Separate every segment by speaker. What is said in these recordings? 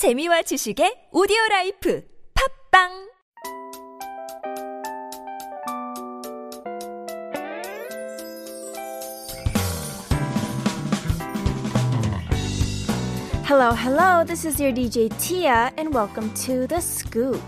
Speaker 1: 재미와 지식의 오디오 라이프 팝빵 Hello, hello. This is your DJ Tia and welcome to The Scoop.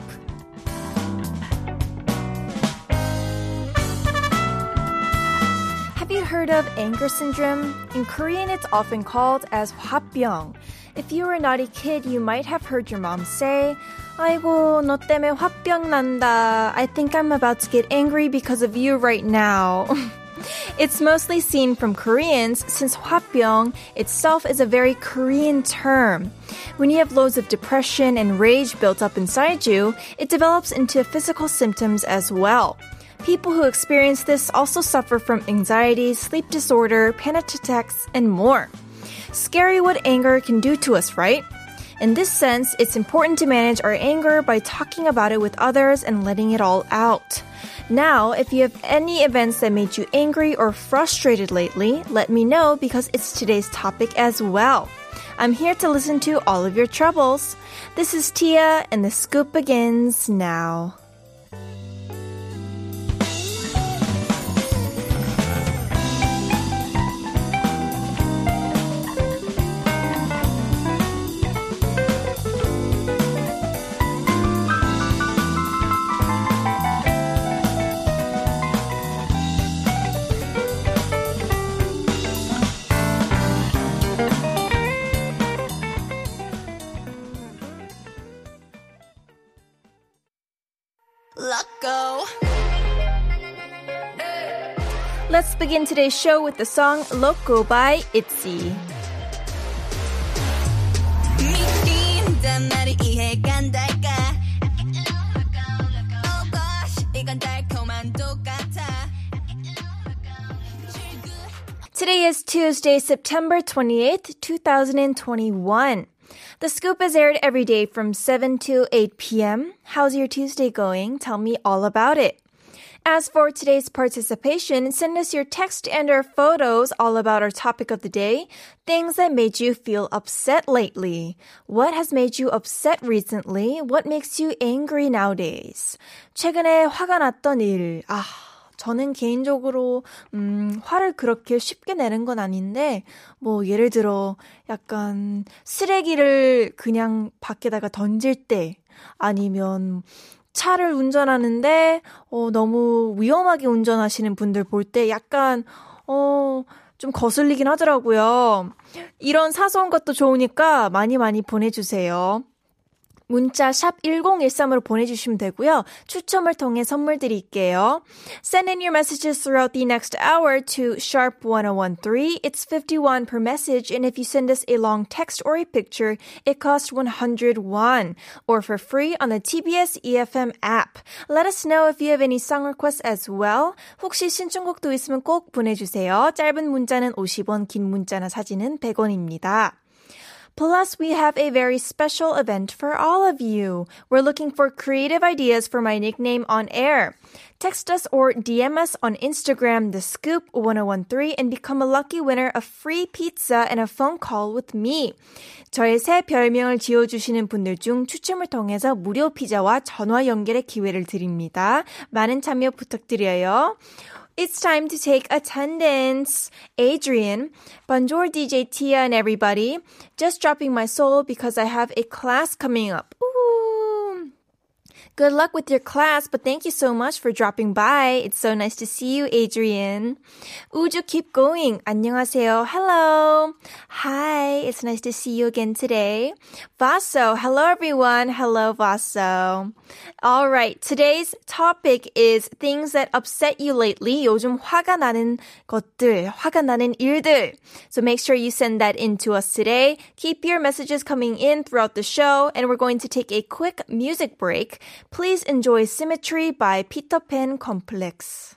Speaker 1: Have you heard of anger syndrome? In Korean, it's often called as 화병. If you were a naughty kid, you might have heard your mom say, 아이고, 너 때문에 화병 난다. I think I'm about to get angry because of you right now. It's mostly seen from Koreans since hwapyeong itself is a very Korean term. When you have loads of depression and rage built up inside you, it develops into physical symptoms as well. People who experience this also suffer from anxiety, sleep disorder, panic attacks, and more. Scary what anger can do to us, right? In this sense, it's important to manage our anger by talking about it with others and letting it all out. Now, if you have any events that made you angry or frustrated lately, let me know because it's today's topic as well. I'm here to listen to all of your troubles. This is Tia, and the scoop begins now. Let's begin today's show with the song Loco by Itzy. Today is Tuesday, September 28th, 2021. The scoop is aired every day from 7 to 8 p.m. How's your Tuesday going? Tell me all about it. As for today's participation, send us your text and our photos all about our topic of the day, things that made you feel upset lately. What has made you upset recently? What makes you angry nowadays? 최근에 화가 났던 일. 아, 저는 개인적으로 음, 화를 그렇게 쉽게 내는 건 아닌데 뭐 예를 들어 약간 쓰레기를 그냥 밖에다가 던질 때 아니면 차를 운전하는데 어, 너무 위험하게 운전하시는 분들 볼 때 약간 어, 좀 거슬리긴 하더라고요. 이런 사소한 것도 좋으니까 많이 많이 보내주세요. 문자 샵 1013으로 보내주시면 되고요. 추첨을 통해 선물 드릴게요. Send in your messages throughout the next hour to sharp1013. It's 51 per message and if you send us a long text or a picture, it costs 101 or for free on the TBS EFM app. Let us know if you have any song requests as well. 혹시 신청곡도 있으면 꼭 보내주세요. 짧은 문자는 50원, 긴 문자나 사진은 100원입니다. Plus, we have a very special event for all of you. We're looking for creative ideas for my nickname on air. Text us or DM us on Instagram, the Scoop 1013 and become a lucky winner of free pizza and a phone call with me. 저의 새 별명을 지어주시는 분들 중 추첨을 통해서 무료 피자와 전화 연결의 기회를 드립니다. 많은 참여 부탁드려요. It's time to take attendance. Adrian, bonjour DJ Tia and everybody. Just dropping my soul because I have a class coming up. Good luck with your class, but thank you so much for dropping by. It's so nice to see you, Adrian. Would you keep going? 안녕하세요. Hello. Hi. It's nice to see you again today. Vaso. Hello, everyone. Hello, Vaso. All right. Today's topic is things that upset you lately. 요즘 화가 나는 것들, 화가 나는 일들. So make sure you send that in to us today. Keep your messages coming in throughout the show, and we're going to take a quick music break. Please enjoy Symmetry by Peter Pan Complex.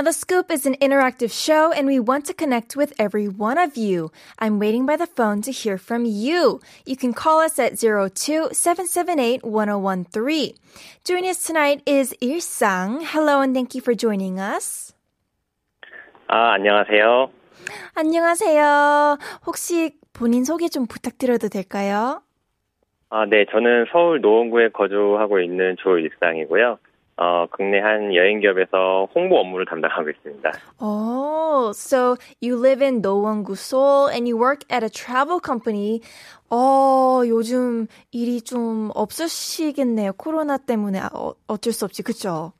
Speaker 1: Now, The Scoop is an interactive show, and we want to connect with every one of you. I'm waiting by the phone to hear from you. You can call us at 02 778 1013. Joining us tonight is Ilsang. Hello, and thank you for joining us.
Speaker 2: Ah, 안녕하세요.
Speaker 1: 안녕하세요. 혹시 본인 소개 좀 부탁드려도 될까요?
Speaker 2: 아, 네. 저는 서울 노원구에 거주하고 있는 조일상이고요. 어, 국내 한 여행 기업에서 홍보 업무를 담당하고 있습니다.
Speaker 1: Oh, so you live in 노원구 Seoul and you work at a travel company. 어, 요즘 일이 좀 없으시겠네요. 코로나 때문에 아, 어, 어쩔 수 없이 그렇죠?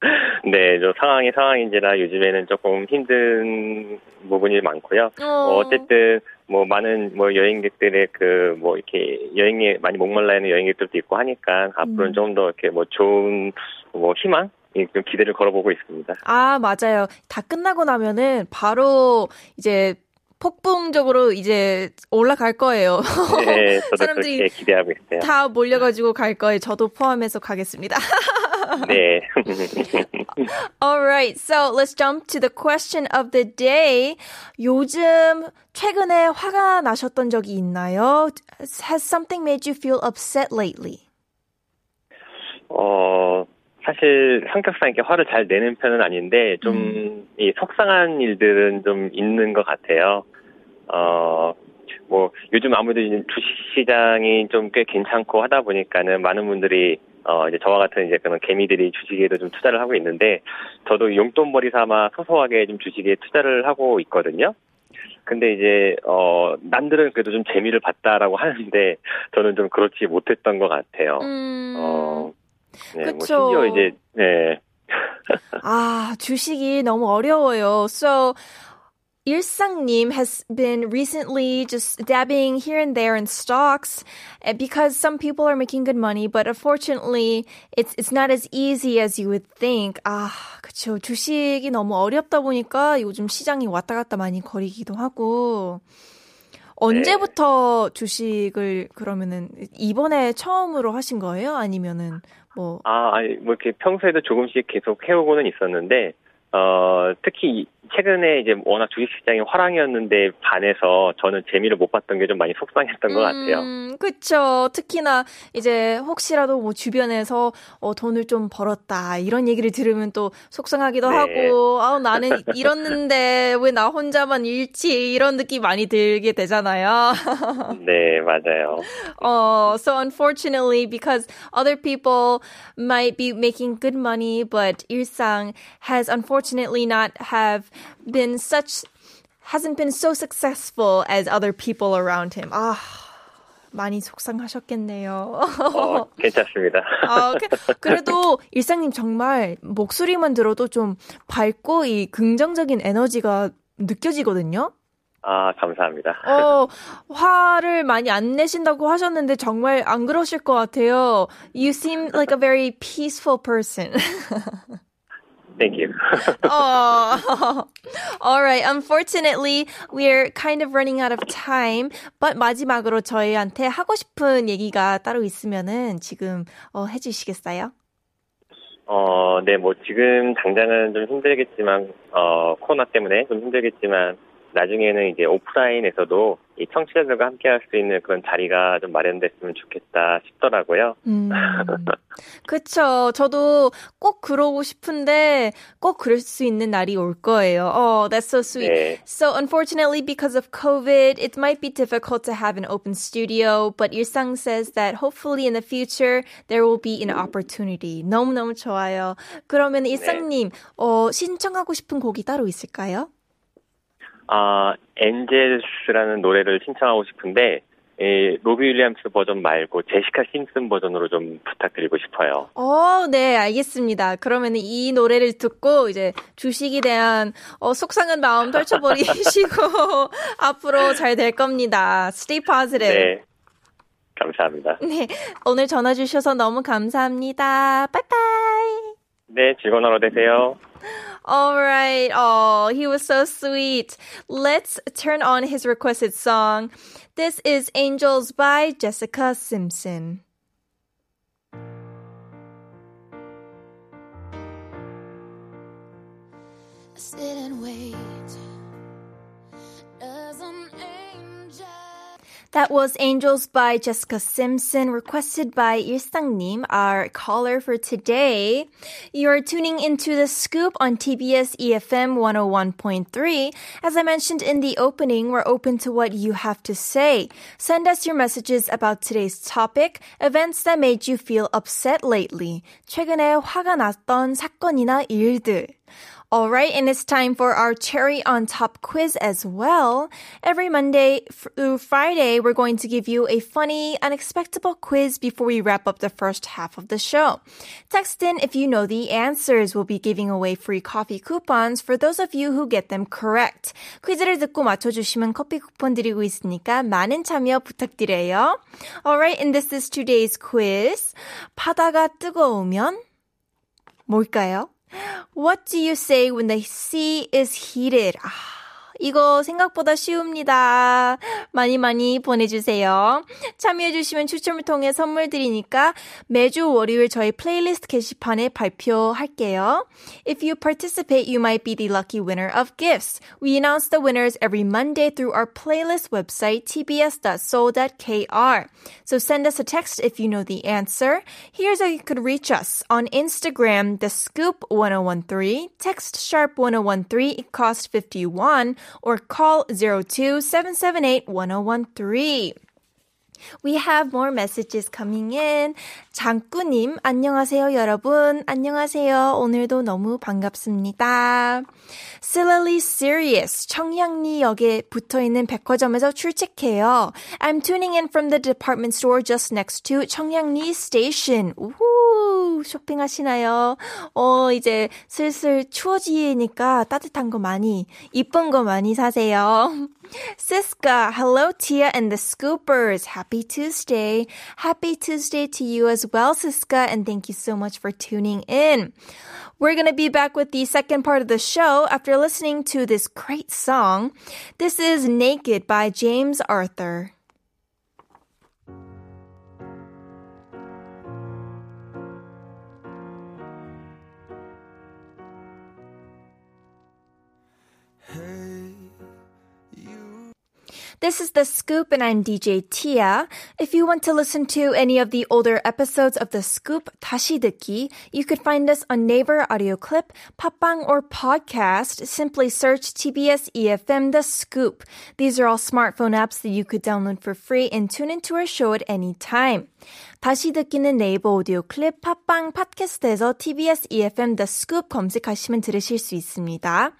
Speaker 2: 네, 저 상황이 상황인지라 요즘에는 조금 힘든 부분이 많고요. 어. 뭐 어쨌든 뭐 많은 뭐 여행객들의 그 뭐 이렇게 여행에 많이 목말라 있는 여행객들도 있고 하니까 앞으로는 음. 좀더 이렇게 뭐 좋은 뭐 희망 좀 기대를 걸어보고 있습니다.
Speaker 1: 아 맞아요. 다 끝나고 나면은 바로 이제 폭풍적으로 이제 올라갈 거예요.
Speaker 2: 네, 저도 사람들이 기대하고 있어요.
Speaker 1: 다 몰려가지고 갈 거예요. 저도 포함해서 가겠습니다.
Speaker 2: 네.
Speaker 1: All right. So let's jump to the question of the day. 요즘 최근에 화가 나셨던 적이 있나요? Has something made you feel upset lately?
Speaker 2: 어, 사실 성격상 이렇게 화를 잘 내는 편은 아닌데 좀이 음. 속상한 일들은 좀 있는 것 같아요. 어, 뭐 요즘 아무래도 주식 시장이 좀꽤 괜찮고 하다 보니까는 많은 분들이 어, 이제 저와 같은 이제 그런 개미들이 주식에도 좀 투자를 하고 있는데 저도 용돈벌이 삼아 소소하게 좀 주식에 투자를 하고 있거든요. 근데 이제 어 남들은 그래도 좀 재미를 봤다라고 하는데 저는 좀 그렇지 못했던 것 같아요. 음...
Speaker 1: 어, 네, 뭐 그쵸. 뭐 심지어 이제 네. 아 주식이 너무 어려워요. So Ilsang-nim has been recently just dabbing here and there in stocks because some people are making good money, but unfortunately, it's, it's not as easy as you would think. 아, 그쵸. 주식이 너무 어렵다 보니까 요즘 시장이 왔다 갔다 많이 거리기도 하고. 언제부터 네. 주식을 그러면은 이번에 처음으로 하신 거예요? 아니면은 뭐? 아,
Speaker 2: 아니, 뭐 이렇게 평소에도 조금씩 계속 해오고는 있었는데, 어, 특히 최근에 이제 워낙 주식시장이 화랑이었는데 반해서 저는 재미를 못 봤던 게 좀 많이 속상했던 음, 것 같아요.
Speaker 1: 그렇죠. 특히나 이제 혹시라도 뭐 주변에서 어, 돈을 좀 벌었다 이런 얘기를 들으면 또 속상하기도 네. 하고 아 나는 이렇는데 왜 나 혼자만 잃지 이런 느낌 많이 들게 되잖아요.
Speaker 2: 네, 맞아요.
Speaker 1: 어, so unfortunately because other people might be making good money but i r has unfortunately not have been such hasn't been so successful as other people around him. 아, 많이 속상하셨겠네요.
Speaker 2: 어, 괜찮습니다. 아,
Speaker 1: 그래도 일상님 정말 목소리만 들어도 좀 밝고 이 긍정적인 에너지가 느껴지거든요.
Speaker 2: 아, 감사합니다. 어,
Speaker 1: 화를 많이 안 내신다고 하셨는데 정말 안 그러실 것 같아요. You seem like a very peaceful person.
Speaker 2: Thank you.
Speaker 1: oh, all right. Unfortunately, we're kind of running out of time. But 마지막으로 저희한테 하고 싶은 얘기가 따로 있으면은 지금 어, 해주시겠어요?
Speaker 2: 어, 네, 뭐 지금 당장은 좀 힘들겠지만 어 코로나 때문에 좀 힘들겠지만 나중에는 이제 오프라인에서도 이 청취자들과 함께 할 수 있는 그런 자리가 좀 마련됐으면 좋겠다 싶더라고요. 음.
Speaker 1: 그쵸. 저도 꼭 그러고 싶은데 꼭 그럴 수 있는 날이 올 거예요. Oh, that's so sweet. 네. So unfortunately, because of COVID, it might be difficult to have an open studio, but Yusang says that hopefully in the future there will be an opportunity. 너무너무 좋아요. 그러면 일상님, 네. 어, 신청하고 싶은 곡이 따로 있을까요?
Speaker 2: 아, 엔젤스라는 노래를 신청하고 싶은데 예, 로비 윌리엄스 버전 말고 제시카 심슨 버전으로 좀 부탁드리고 싶어요. 어,
Speaker 1: 네, 알겠습니다. 그러면 이 노래를 듣고 이제 주식에 대한 어, 속상한 마음 떨쳐버리시고 앞으로 잘 될 겁니다. Stay positive. 네.
Speaker 2: 감사합니다. 네,
Speaker 1: 오늘 전화 주셔서 너무 감사합니다. 빠이빠이.
Speaker 2: 네, 즐거운 하루 되세요.
Speaker 1: All right. Oh, he was so sweet. Let's turn on his requested song. This is Angels by Jessica Simpson. sit and wait. That was Angels by Jessica Simpson, requested by Yusang Nim, our caller for today. You're tuning into The Scoop on TBS EFM 101.3. As I mentioned in the opening, we're open to what you have to say. Send us your messages about today's topic, events that made you feel upset lately, 최근에 화가 났던 사건이나 일들. All right, and it's time for our cherry on top quiz as well. Every Monday through Friday, we're going to give you a funny, unexpected quiz before we wrap up the first half of the show. Text in if you know the answers. We'll be giving away free coffee coupons for those of you who get them correct. 퀴즈를 듣고 맞춰주시면 커피 쿠폰 드리고 있으니까 많은 참여 부탁드려요. All right, and this is today's quiz. 바다가 뜨거우면 뭘까요? What do you say when the sea is heated? Ah. 이거 생각보다 쉬웁니다. 많이 많이 보내주세요. 참여해주시면 추첨을 통해 선물 드리니까 매주 월요일 저희 플레이리스트 게시판에 발표할게요. If you participate, you might be the lucky winner of gifts. We announce the winners every Monday through our playlist website tbs.seoul.kr. So send us a text if you know the answer. Here's how you could reach us on Instagram, the scoop 1013, text sharp 1013, it costs 51 or call 2 778 1013. We have more messages coming in. 장꾸님, 안녕하세요, 여러분. 안녕하세요. 오늘도 너무 반갑습니다. Silly Serious, 청량리 역에 붙어 있는 백화점에서 출첵해요. I'm tuning in from the department store just next to 청량리 Station. 우후. 쇼핑하시나요? 어, 이제 슬슬 추워지니까 따뜻한 거 많이, 이쁜 거 많이 사세요. Siska, hello Tia and the Scoopers. Happy Tuesday. Happy Tuesday to you as well, Siska, and thank you so much for tuning in. We're going to be back with the second part of the show after listening to this great song. This is Naked by James Arthur. This is The Scoop, and I'm DJ Tia. If you want to listen to any of the older episodes of The Scoop, 다시 듣기, you could find us on Naver Audio Clip, 팟빵, or Podcast. Simply search TBS EFM The Scoop. These are all smartphone apps that you could download for free and tune into our show at any time. 다시 듣기는 네이버 오디오 클립 팟빵 팟캐스트에서 TBS EFM The Scoop 검색하시면 들으실 수 있습니다.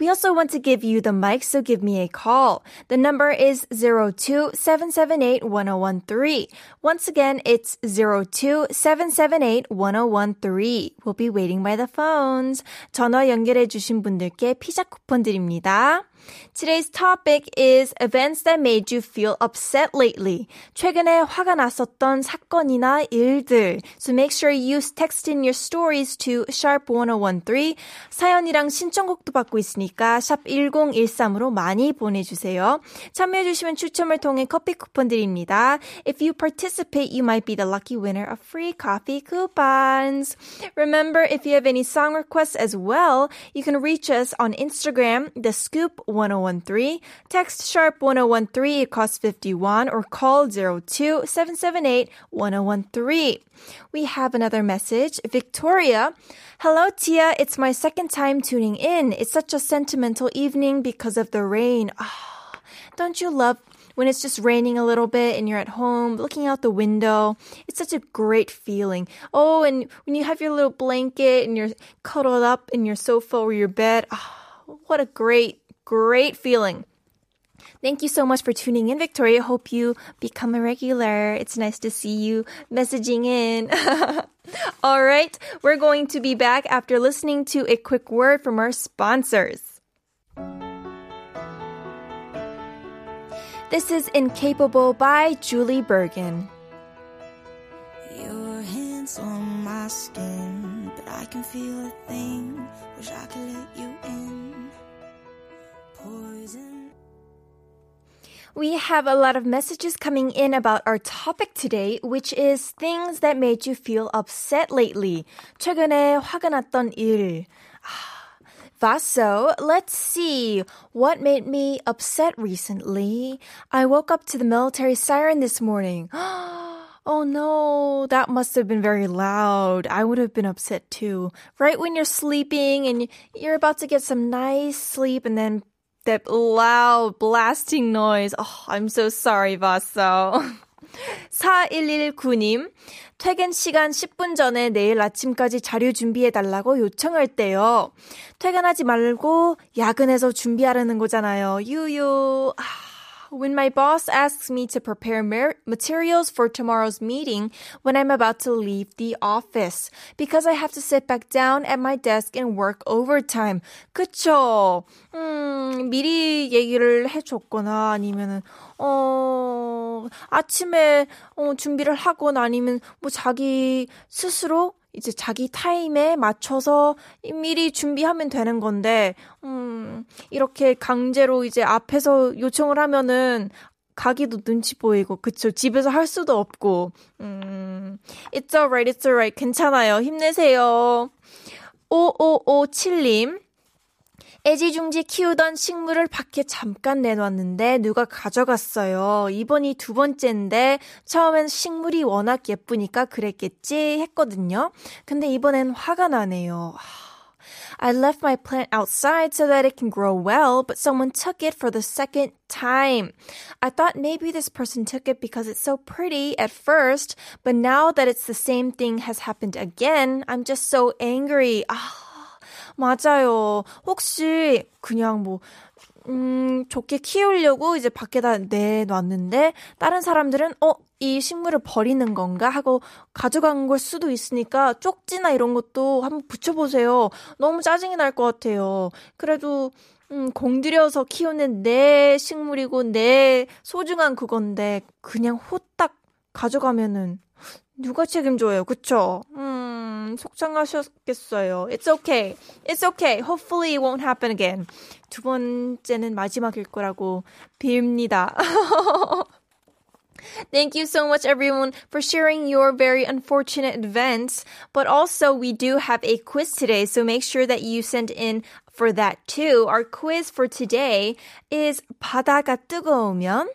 Speaker 1: We also want to give you the mic, so give me a call. The number is 027781013. Once again, it's 027781013. We'll be waiting by the phones. 전화 연결해 주신 분들께 피자 쿠폰 드립니다. Today's topic is events that made you feel upset lately. 최근에 화가 났었던 있었던 사건이나 일들. So make sure you text in your stories to sharp1013. 사연이랑 신청곡도 받고 있으니까 샵 1013으로 많이 보내주세요. 참여해주시면 추첨을 통해 커피 쿠폰 드립니다. If you participate, you might be the lucky winner of free coffee coupons. Remember, if you have any song requests as well, you can reach us on Instagram, the scoop 1013, text sharp 1013, it costs 51, or call 02 1013. We have another message. Victoria. Hello, Tia. It's my second time tuning in. It's such a sentimental evening because of the rain. Oh, don't you love when it's just raining a little bit and you're at home looking out the window. It's such a great feeling. Oh, and when you have your little blanket and you're cuddled up in your sofa or your bed, oh, what a great, great feeling. Thank you so much for tuning in, Victoria. Hope you become a regular. It's nice to see you messaging in. All right, we're going to be back after listening to a quick word from our sponsors. This is Incapable by Julie Bergan. Your hands on my skin, but I can feel a thing. Wish I could let you in. Poison. We have a lot of messages coming in about our topic today, which is things that made you feel upset lately. 최근에 화가 났던 일. Vaso, let's see. What made me upset recently? I woke up to the military siren this morning. Oh no, that must have been very loud. I would have been upset too. Right when you're sleeping and you're about to get some nice sleep and then that loud blasting noise. Oh, I'm so sorry, Vaso. 4119님, 퇴근 시간 10분 전에 내일 아침까지 자료 준비해달라고 요청할 때요. 퇴근하지 말고 야근해서 준비하라는 거잖아요. 유유. 아. when my boss asks me to prepare mer- materials for tomorrow's meeting when I'm about to leave the office because I have to sit back down at my desk and work overtime. 그쵸? 음, 미리 얘기를 해줬거나 아니면은 어, 아침에 어, 준비를 하거나 아니면 뭐 자기 스스로 이제 자기 타임에 맞춰서 미리 준비하면 되는 건데, 음, 이렇게 강제로 이제 앞에서 요청을 하면은 가기도 눈치 보이고, 그쵸. 집에서 할 수도 없고, 음, it's alright, it's alright. 괜찮아요. 힘내세요. 5557님. 애지중지 키우던 식물을 밖에 잠깐 내놨는데 누가 가져갔어요. 이번이 두 번째인데 처음엔 식물이 워낙 예쁘니까 그랬겠지 했거든요. 근데 이번엔 화가 나네요. I left my plant outside so that it can grow well, but someone took it for the second time. I thought maybe this person took it because it's so pretty at first, but now that it's the same thing has happened again, I'm just so angry. Ah. 맞아요. 혹시 그냥 뭐 음, 좋게 키우려고 이제 밖에다 내놨는데 다른 사람들은 어, 이 식물을 버리는 건가 하고 가져간 걸 수도 있으니까 쪽지나 이런 것도 한번 붙여 보세요. 너무 짜증이 날 것 같아요. 그래도 음, 공들여서 키우는 내 식물이고 내 소중한 그건데 그냥 호딱 가져가면은 누가 책임져요? 그쵸? 음, 속상하셨겠어요. It's okay. It's okay. Hopefully it won't happen again. 두 번째는 마지막일 거라고 빕니다. Thank you so much, everyone, for sharing your very unfortunate events. But also, we do have a quiz today, so make sure that you send in for that too. Our quiz for today is 바다가 뜨거우면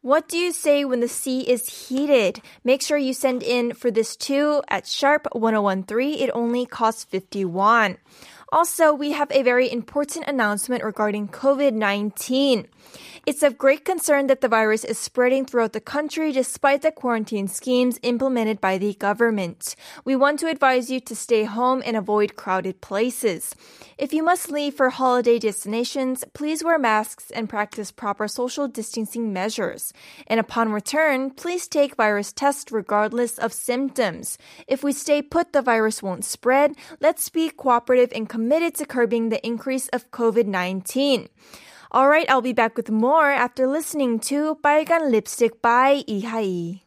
Speaker 1: what do you say when the sea is heated? Make sure you send in for this too at sharp 1013. It only costs 50 won. Also, we have a very important announcement regarding COVID 19. It's of great concern that the virus is spreading throughout the country despite the quarantine schemes implemented by the government. We want to advise you to stay home and avoid crowded places. If you must leave for holiday destinations, please wear masks and practice proper social distancing measures. And upon return, please take virus tests regardless of symptoms. If we stay put, the virus won't spread. Let's be cooperative and committed to curbing the increase of COVID 19. Alright, I'll be back with more after listening to 빨간 Lipstick by 이하이.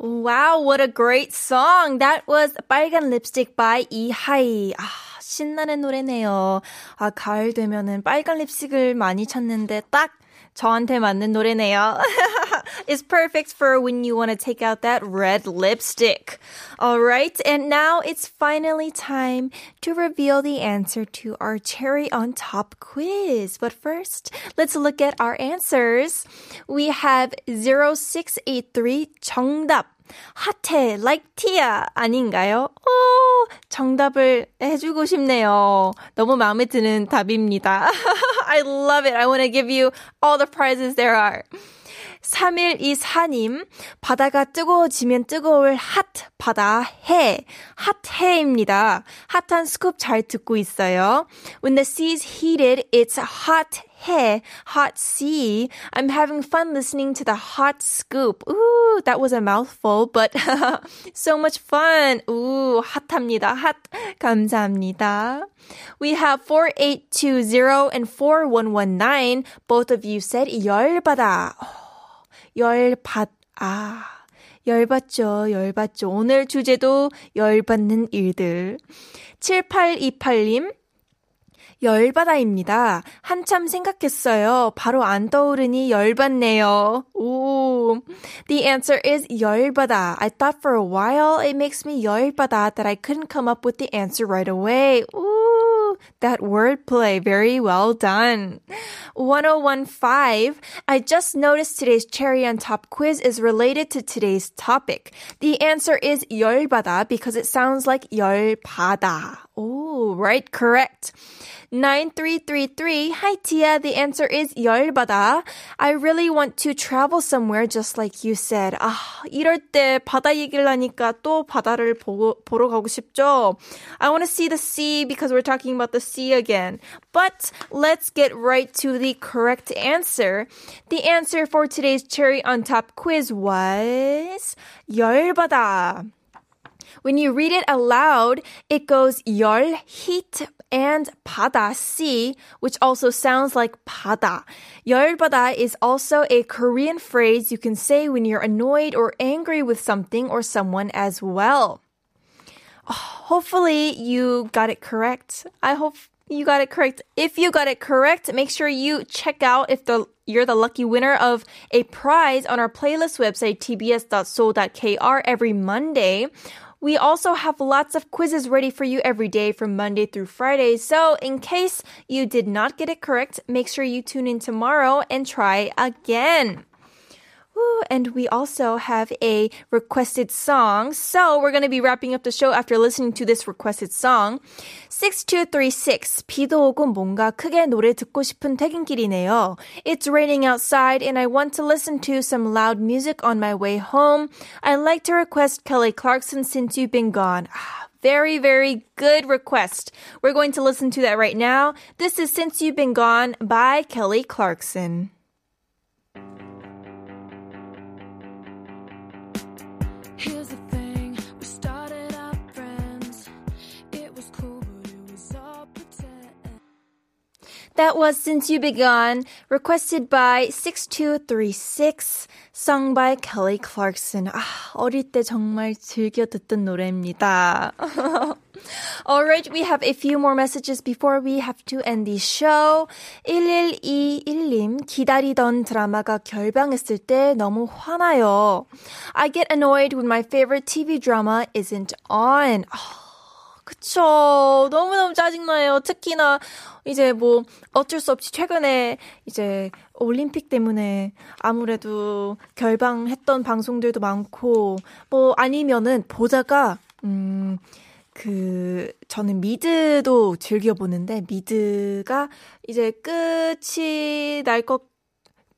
Speaker 1: Wow, what a great song! That was 빨간 Lipstick by 이하이. Ah. 신나는 노래네요. 아, 가을 되면은 빨간 립스틱을 많이 찾는데 딱 저한테 맞는 노래네요. It's perfect for when you want to take out that red lipstick. All right, and now it's finally time to reveal the answer to our cherry on top quiz. But first, let's look at our answers. We have 0683 정답. 핫해, like Tia 아닌가요? 오, 정답을 해주고 싶네요. 너무 마음에 드는 답입니다. I love it. I want to give you all the prizes there are. 3124님, 바다가 뜨거워지면 뜨거울 핫 바다 해, 해입니다. 핫한 스쿱 잘 듣고 있어요. When the sea's heated, it's hot 해, hot sea. I'm having fun listening to the hot scoop. Ooh, that was a mouthful, but so much fun. Ooh, 핫합니다. 핫. 감사합니다. We have 4820 and 4119. Both of you said 열받아. 열받, 아, 열받죠, 열받죠. 오늘 주제도 열받는 일들. 7828님, 열받아입니다. 한참 생각했어요. 바로 안 떠오르니 열받네요. 오. The answer is 열받아. I thought for a while it makes me 열받아 that I couldn't come up with the answer right away. 오. that wordplay. Very well done. 1015. I just noticed today's cherry on top quiz is related to today's topic. The answer is 열받아 because it sounds like 열받아. Oh, right, correct. 9333. Hi, Tia. The answer is 열받아. I really want to travel somewhere just like you said. 아, ah, 이럴 때 바다 얘기를 하니까 또 바다를 보고, 보러 가고 싶죠? I want to see the sea because we're talking about the sea again. But let's get right to the correct answer. The answer for today's cherry on top quiz was 열받아. When you read it aloud, it goes 열, heat, and 바다, sea, which also sounds like 바다. 열바다 is also a Korean phrase you can say when you're annoyed or angry with something or someone as well. Oh, hopefully you got it correct. I hope you got it correct. If you got it correct, make sure you check out if the you're the lucky winner of a prize on our playlist website tbs.seoul.kr every Monday. We also have lots of quizzes ready for you every day from Monday through Friday. So in case you did not get it correct, make sure you tune in tomorrow and try again. Woo, and we also have a requested song. So we're going to be wrapping up the show after listening to this requested song. 6236. 비도 오고 뭔가 크게 노래 듣고 싶은 It's raining outside and I want to listen to some loud music on my way home. I'd like to request Kelly Clarkson since you've been gone. Ah, very, very good request. We're going to listen to that right now. This is Since You've Been Gone by Kelly Clarkson. That was Since You've Been Gone, requested by 6236, sung by Kelly Clarkson. 아, ah, 어릴 때 정말 즐겨 듣던 노래입니다. All right, we have a few more messages before we have to end the show. 1121님, 기다리던 드라마가 결방했을 때 너무 화나요. I get annoyed when my favorite TV drama isn't on. Ah. 그쵸. 너무너무 짜증나요. 특히나 이제 뭐 어쩔 수 없이 최근에 이제 올림픽 때문에 아무래도 결방했던 방송들도 많고 뭐 아니면은 보다가 음, 그, 저는 미드도 즐겨보는데, 미드가 이제 끝이 날것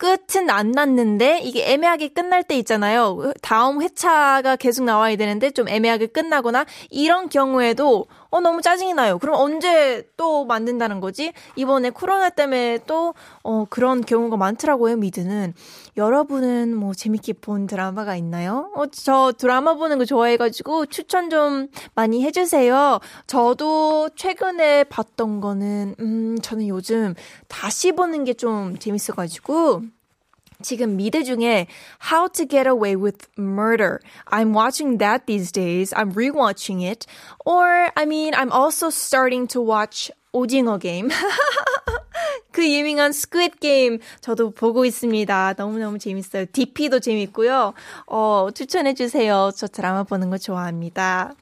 Speaker 1: 끝은 안 났는데 이게 애매하게 끝날 때 있잖아요. 다음 회차가 계속 나와야 되는데 좀 애매하게 끝나거나 이런 경우에도 어 너무 짜증이 나요. 그럼 언제 또 만든다는 거지? 이번에 코로나 때문에 또 어, 그런 경우가 많더라고요. 미드는 여러분은 뭐 재밌게 본 드라마가 있나요? 어, 저 드라마 보는 거 좋아해가지고 추천 좀 많이 해주세요. 저도 최근에 봤던 거는 음 저는 요즘 다시 보는 게 좀 재밌어가지고 지금 미드 중에 How to Get Away with Murder. I'm watching that these days. I'm rewatching it. Or, I mean, I'm also starting to watch 오징어 게임. 그 유명한 스크드 게임 저도 보고 있습니다. 너무너무 재밌어요. DP도 재밌고요. 어, 추천해 주세요. 저 드라마 보는 거 좋아합니다.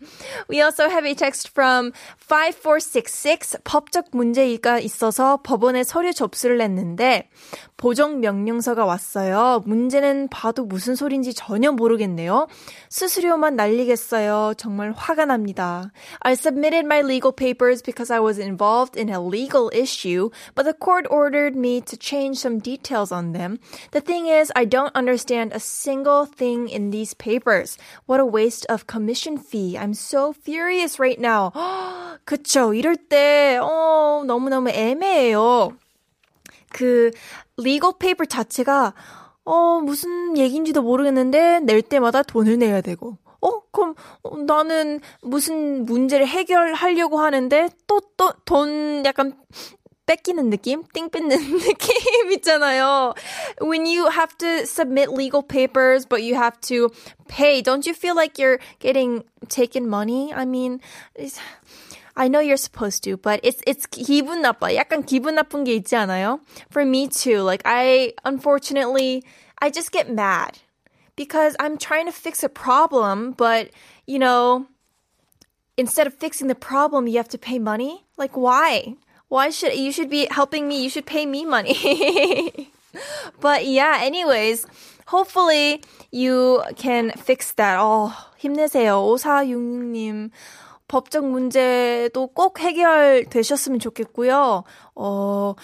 Speaker 1: We also have a text from 5466 법적 문제가 있어서 법원에 서류 접수를 했는데 보정 명령서가 왔어요. 문제는 봐도 무슨 소린지 전혀 모르겠네요. 수수료만 날리겠어요. 정말 화가 납니다. I submitted my legal papers because I was involved in a legal issue, but the court Ford ordered me to change some details on them. The thing is, I don't understand a single thing in these papers. What a waste of commission fee. I'm so furious right now. 그쵸. 이럴 때, 어, 너무너무 애매해요. 그, legal paper 자체가, 어, 무슨 얘기인지도 모르겠는데, 낼 때마다 돈을 내야 되고. 어, 그럼 나는 무슨 문제를 해결하려고 하는데 또또돈 약간 뺏기는 느낌, 띵 뺏는 느낌 있잖아요. When you have to submit legal papers, but you have to pay, don't you feel like you're getting taken money? I mean, I know you're supposed to, but it's it's 기분 나빠. 약간 기분 나쁜 게 있지 않아요? For me too. Like I unfortunately I just get mad because I'm trying to fix a problem, but you know, instead of fixing the problem, you have to pay money? Like why? why should you should be helping me? You should pay me money. but yeah, anyways, hopefully you can fix that. 어, 힘내세요. 5466님. 법적 문제도 꼭 해결되셨으면 좋겠고요. 어,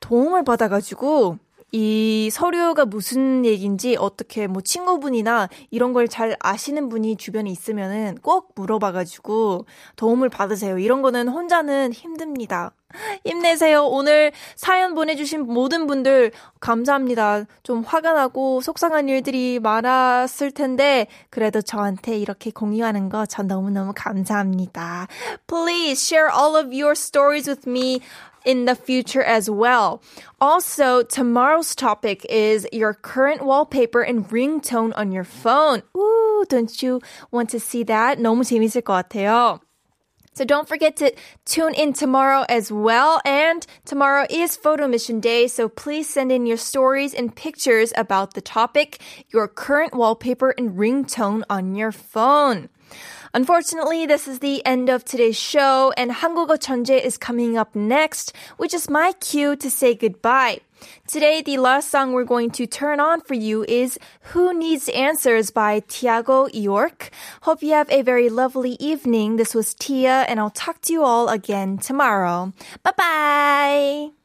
Speaker 1: 도움을 받아가지고, 이 서류가 무슨 얘기인지 어떻게 뭐 친구분이나 이런 걸 잘 아시는 분이 주변에 있으면은 꼭 물어봐가지고 도움을 받으세요. 이런 거는 혼자는 힘듭니다. 힘내세요. 오늘 사연 보내주신 모든 분들 감사합니다. 좀 화가 나고 속상한 일들이 많았을 텐데, 그래도 저한테 이렇게 공유하는 거 전 너무너무 감사합니다. Please share all of your stories with me. in the future as well. Also, tomorrow's topic is your current wallpaper and ringtone on your phone. Ooh, don't you want to see that? 너무 재밌을 것 같아요. So don't forget to tune in tomorrow as well. And tomorrow is photo mission day, so please send in your stories and pictures about the topic, your current wallpaper and ringtone on your phone. Unfortunately, this is the end of today's show, and 한국어 천재 is coming up next, which is my cue to say goodbye. Today, the last song we're going to turn on for you is Who Needs Answers by Tiago York. Hope you have a very lovely evening. This was Tia, and I'll talk to you all again tomorrow. Bye bye!